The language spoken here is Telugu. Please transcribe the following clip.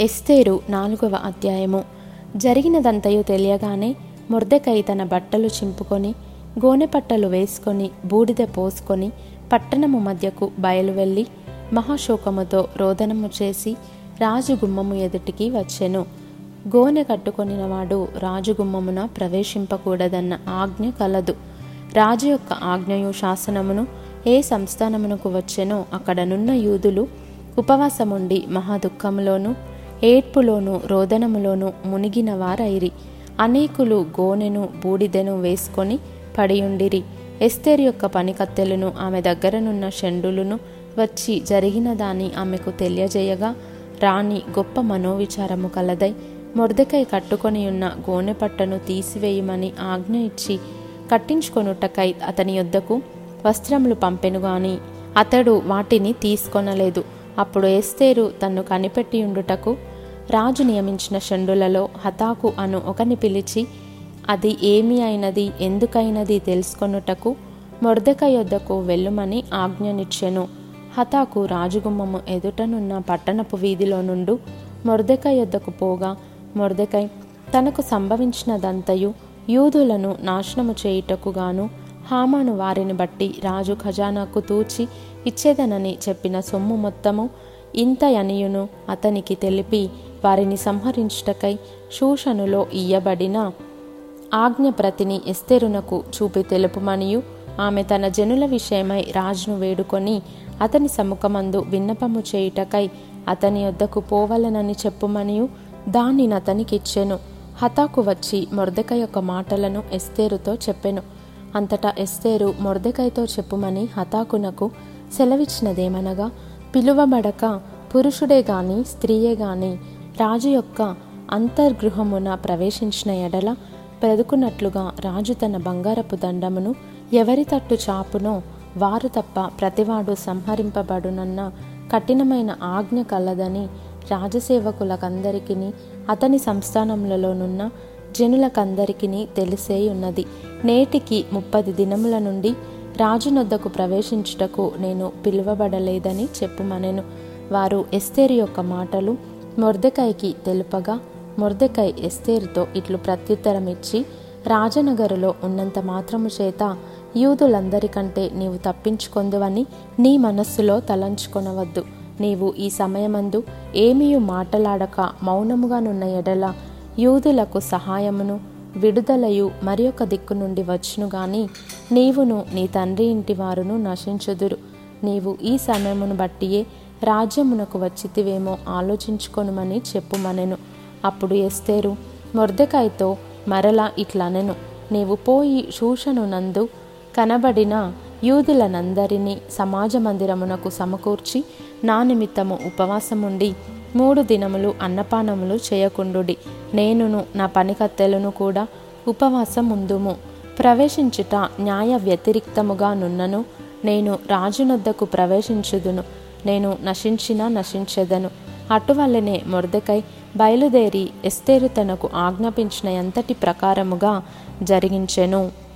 ఎస్తేరు నాలుగవ అధ్యాయము. జరిగినదంతయు తెలియగానే మొర్దెకై తన బట్టలు చింపుకొని గోనెపట్టలు వేసుకొని బూడిద పోసుకొని పట్టణము మధ్యకు బయలువెళ్ళి మహాశోకముతో రోదనము చేసి రాజుగుమ్మము ఎదుటికి వచ్చెను. గోనె కట్టుకొనినవాడు రాజుగుమ్మమున ప్రవేశింపకూడదన్న ఆజ్ఞ కలదు. రాజు యొక్క ఆజ్ఞయు శాసనమును ఏ సంస్థానమునకు వచ్చెనో అక్కడనున్న యూదులు ఉపవాసముండి మహాదుఖములోను ఏడ్పులోను రోదనములోను మునిగిన వారైరి. అనేకులు గోనెను బూడిదెను వేసుకొని పడియుండిరి. ఎస్తేర్ యొక్క పనికత్తెలను ఆమె దగ్గరనున్న షండులను వచ్చి జరిగిన దాని ఆమెకు తెలియజేయగా రాణి గొప్ప మనోవిచారము కలదై మొర్దకై కట్టుకొని ఉన్న గోనె పట్టను తీసివేయమని ఆజ్ఞ ఇచ్చి కట్టించుకొనుటకై అతని యొద్దకు వస్త్రములు పంపెను గాని అతడు వాటిని తీసుకొనలేదు. అప్పుడు ఎస్తేరు తన్ను కనిపెట్టి ఉండుటకు రాజు నియమించిన షండులలో హతాకు అను ఒకని పిలిచి అది ఏమి అయినది ఎందుకైనది తెలుసుకొనుటకు మొర్దక యొద్దకు వెళ్ళుమని ఆజ్ఞనిచ్చెను. హతాకు రాజుగుమ్మము ఎదుటనున్న పట్టణపు వీధిలో నుండు మొర్దక యొద్దకు పోగా మొర్దకై తనకు సంభవించినదంతయు యూదులను నాశనము చేయుటకు గాను హామాను వారిని బట్టి రాజు ఖజానాకు తూచి ఇచ్చేదనని చెప్పిన సొమ్ము మొత్తము ఇంతయనియును అతనికి తెలిపి వారిని సంహరించుటకై శూషణులో ఇయ్యబడిన ఆజ్ఞప్రతిని ఎస్తెరునకు చూపి తెలుపుమనియు. ఆమె తన జనుల విషయమై రాజును వేడుకొని అతని సముఖమందు విన్నపము చేయుటకై అతని వద్దకు పోవలనని చెప్పుమనియు. దానిని అతనికిచ్చెను. హతాకు వచ్చి మొర్దెక యొక్క మాటలను ఎస్తేరుతో చెప్పెను. అంతటా ఎస్తేరు మొర్దెకైతో చెప్పుమని హతాకునకు సెలవిచ్చినదేమనగా పిలువబడక పురుషుడే గాని స్త్రీయే గాని రాజు యొక్క అంతర్గృహమున ప్రవేశించిన ఎడల బ్రతుకున్నట్లుగా రాజు తన బంగారపు దండమును ఎవరి తట్టు చాపునో వారు తప్ప ప్రతివాడు సంహరింపబడునన్న కఠినమైన ఆజ్ఞ కలదని రాజసేవకులకందరికీ అతని సంస్థానములలోనున్న జనులకందరికీ తెలిసే ఉన్నది నేటికి ముప్పది దినముల నుండి రాజునొద్దకు ప్రవేశించుటకు నేను పిలువబడలేదని చెప్పుమనెను. వారు ఎస్తేరు యొక్క మాటలు మొర్దెకాయకి తెలుపగా మొర్దెకాయ్ ఎస్తేరుతో ఇట్లు ప్రత్యుత్తరం ఇచ్చి రాజనగరులో ఉన్నంత మాత్రము చేత యూదులందరికంటే నీవు తప్పించుకొందువని నీ మనస్సులో తలంచుకొనవద్దు. నీవు ఈ సమయమందు ఏమీయు మాటలాడక మౌనముగానున్న ఎడల యూదులకు సహాయమును విడుదలయు మరి ఒక దిక్కు నుండి వచ్చును గాని నీవును నీ తండ్రి ఇంటి వారును నశించుదురు. నీవు ఈ సమయమును బట్టియే రాజ్యమునకు వచ్చితివేమో ఆలోచించుకొనుమని చెప్పుమనెను. అప్పుడు ఎస్తేరు మొర్దెకాయతో మరలా ఇట్లనెను. నీవు పోయి శూషను నందు కనబడిన యూదులనందరినీ సమాజ మందిరమునకు సమకూర్చి నా నిమిత్తము ఉపవాసముండి మూడు దినములు అన్నపానములు చేయకుండుడి. నేనును నా పనికత్తెలను కూడా ఉపవాసం ఉందుము ప్రవేశించుట న్యాయ వ్యతిరిక్తముగా నున్నను. నేను రాజునొద్దకు ప్రవేశించుదును. నేను నశించినా నశించెదను. అటువల్లనే మొరదకై బయలుదేరి ఎస్తేరు తనకు ఆజ్ఞాపించిన ఎంతటి ప్రకారముగా జరిగించెను.